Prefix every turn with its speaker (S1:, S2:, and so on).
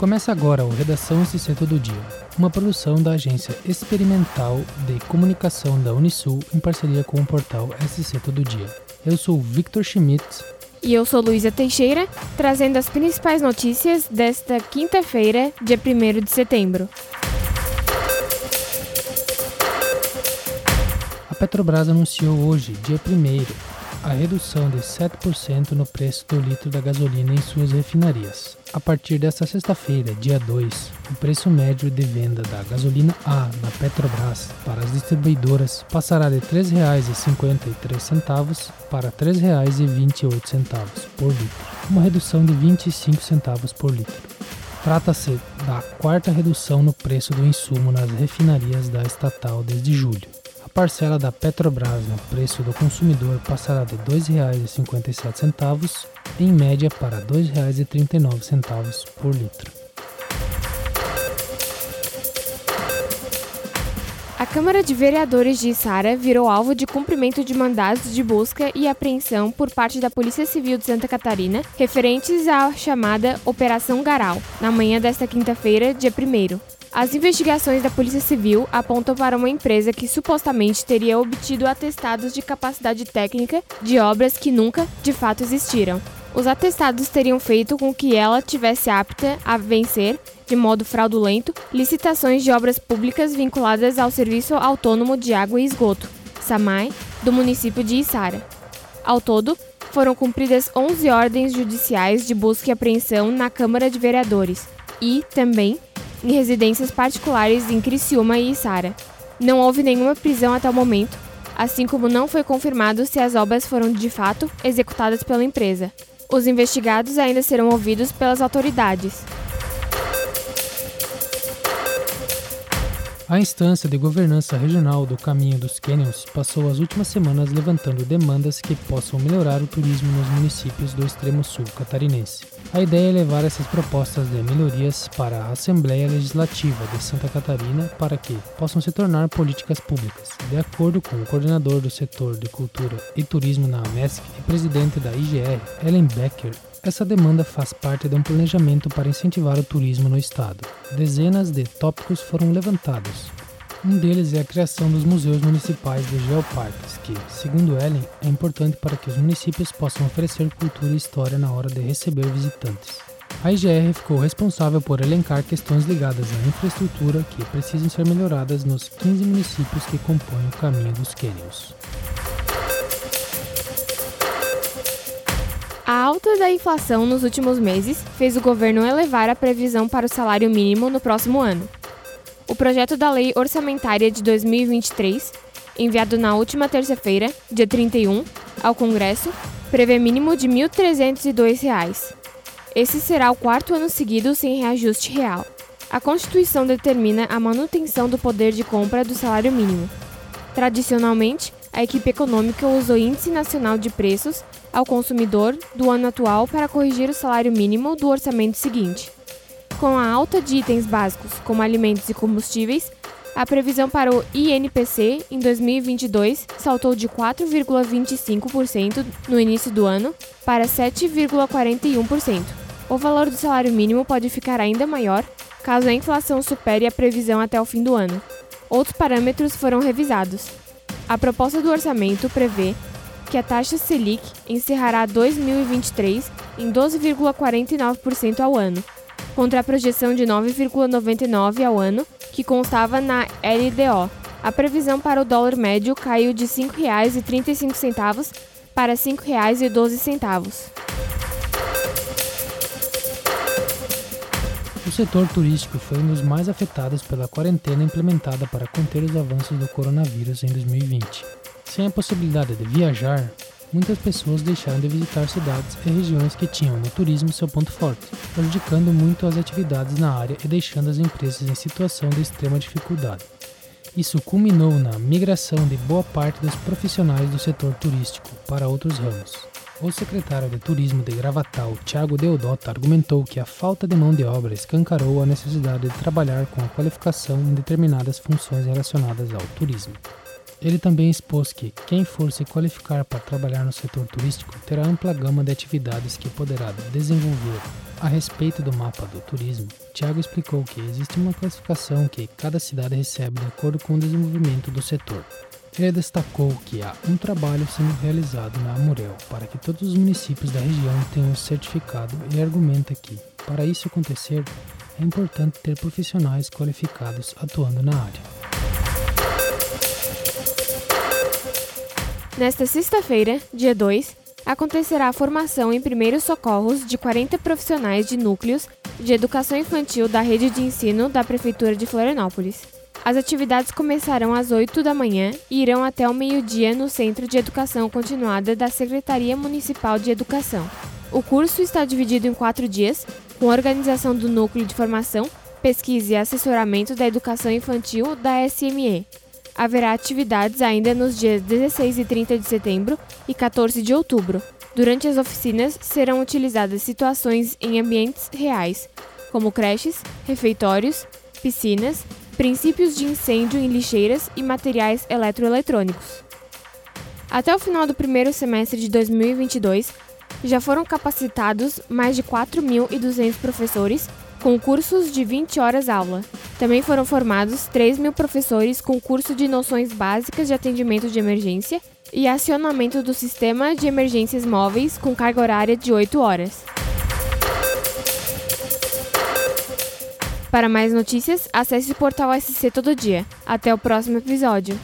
S1: Começa agora o Redação SC Todo Dia, uma produção da Agência Experimental de Comunicação da Unisul em parceria com o portal SC Todo Dia. Eu sou Victor Schmidt.
S2: E eu sou Luísa Teixeira, trazendo as principais notícias desta quinta-feira, dia 1 de setembro.
S1: A Petrobras anunciou hoje, dia 1 a redução de 7% no preço do litro da gasolina em suas refinarias. A partir desta sexta-feira, dia 2, o preço médio de venda da gasolina A na Petrobras para as distribuidoras passará de R$ 3,53 para R$ 3,28 por litro, uma redução de 25 centavos por litro. Trata-se da quarta redução no preço do insumo nas refinarias da estatal desde julho parcela da Petrobras no preço do consumidor passará de R$ 2,57 em média para R$ 2,39 por litro.
S2: A Câmara de Vereadores de Içara virou alvo de cumprimento de mandados de busca e apreensão por parte da Polícia Civil de Santa Catarina, referentes à chamada Operação Garal, na manhã desta quinta-feira, dia 1 as investigações da Polícia Civil apontam para uma empresa que supostamente teria obtido atestados de capacidade técnica de obras que nunca, de fato, existiram. Os atestados teriam feito com que ela tivesse apta a vencer, de modo fraudulento, licitações de obras públicas vinculadas ao Serviço Autônomo de Água e Esgoto, SAMAI, do município de Içara. Ao todo, foram cumpridas 11 ordens judiciais de busca e apreensão na Câmara de Vereadores e, também, em residências particulares em Criciúma e Içara. Não houve nenhuma prisão até o momento, assim como não foi confirmado se as obras foram de fato executadas pela empresa. Os investigados ainda serão ouvidos pelas autoridades.
S1: A instância de governança regional do Caminho dos Canyons passou as últimas semanas levantando demandas que possam melhorar o turismo nos municípios do extremo sul catarinense. A ideia é levar essas propostas de melhorias para a Assembleia Legislativa de Santa Catarina para que possam se tornar políticas públicas. De acordo com o coordenador do setor de cultura e turismo na AMESC e presidente da IGR, Ellen Becker, essa demanda faz parte de um planejamento para incentivar o turismo no estado. Dezenas de tópicos foram levantados. Um deles é a criação dos museus municipais de geoparques, que, segundo Ellen, é importante para que os municípios possam oferecer cultura e história na hora de receber visitantes. A IGR ficou responsável por elencar questões ligadas à infraestrutura que precisam ser melhoradas nos 15 municípios que compõem o caminho dos Canyons.
S2: A alta da inflação nos últimos meses fez o governo elevar a previsão para o salário mínimo no próximo ano. O projeto da Lei Orçamentária de 2023, enviado na última terça-feira, dia 31, ao Congresso, prevê mínimo de R$ 1.302. Esse será o quarto ano seguido sem reajuste real. A Constituição determina a manutenção do poder de compra do salário mínimo. Tradicionalmente, a equipe econômica usou o Índice Nacional de Preços ao consumidor do ano atual para corrigir o salário mínimo do orçamento seguinte. Com a alta de itens básicos, como alimentos e combustíveis, a previsão para o INPC em 2022 saltou de 4,25% no início do ano para 7,41%. O valor do salário mínimo pode ficar ainda maior caso a inflação supere a previsão até o fim do ano. Outros parâmetros foram revisados. A proposta do orçamento prevê que a taxa Selic encerrará 2023 em 12,49% ao ano, contra a projeção de 9,99% ao ano que constava na LDO. A previsão para o dólar médio caiu de R$ 5,35 para R$ 5,12.
S1: O setor turístico foi um dos mais afetados pela quarentena implementada para conter os avanços do coronavírus em 2020. Sem a possibilidade de viajar, muitas pessoas deixaram de visitar cidades e regiões que tinham no turismo seu ponto forte, prejudicando muito as atividades na área e deixando as empresas em situação de extrema dificuldade. Isso culminou na migração de boa parte dos profissionais do setor turístico para outros ramos. O secretário de Turismo de Gravatal, Tiago Deodota, argumentou que a falta de mão de obra escancarou a necessidade de trabalhar com a qualificação em determinadas funções relacionadas ao turismo. Ele também expôs que quem for se qualificar para trabalhar no setor turístico terá ampla gama de atividades que poderá desenvolver A respeito do mapa do turismo, Tiago explicou que existe uma classificação que cada cidade recebe de acordo com o desenvolvimento do setor. Ele destacou que há um trabalho sendo realizado na Amurel para que todos os municípios da região tenham o certificado e argumenta que, para isso acontecer, é importante ter profissionais qualificados atuando na área.
S2: Nesta sexta-feira, dia 2, acontecerá a formação em primeiros socorros de 40 profissionais de núcleos de educação infantil da rede de ensino da Prefeitura de Florianópolis. As atividades começarão às 8 da manhã e irão até o meio-dia no Centro de Educação Continuada da Secretaria Municipal de Educação. O curso está dividido em quatro dias, com organização do Núcleo de Formação, Pesquisa e Assessoramento da Educação Infantil da SME. Haverá atividades ainda nos dias 16 e 30 de setembro e 14 de outubro. Durante as oficinas serão utilizadas situações em ambientes reais, como creches, refeitórios, piscinas, princípios de incêndio em lixeiras e materiais eletroeletrônicos. Até o final do primeiro semestre de 2022, já foram capacitados mais de 4.200 professores com cursos de 20 horas aula. Também foram formados 3 mil professores com curso de noções básicas de atendimento de emergência e acionamento do sistema de emergências móveis com carga horária de 8 horas. Para mais notícias, acesse o portal SC Todo Dia. Até o próximo episódio.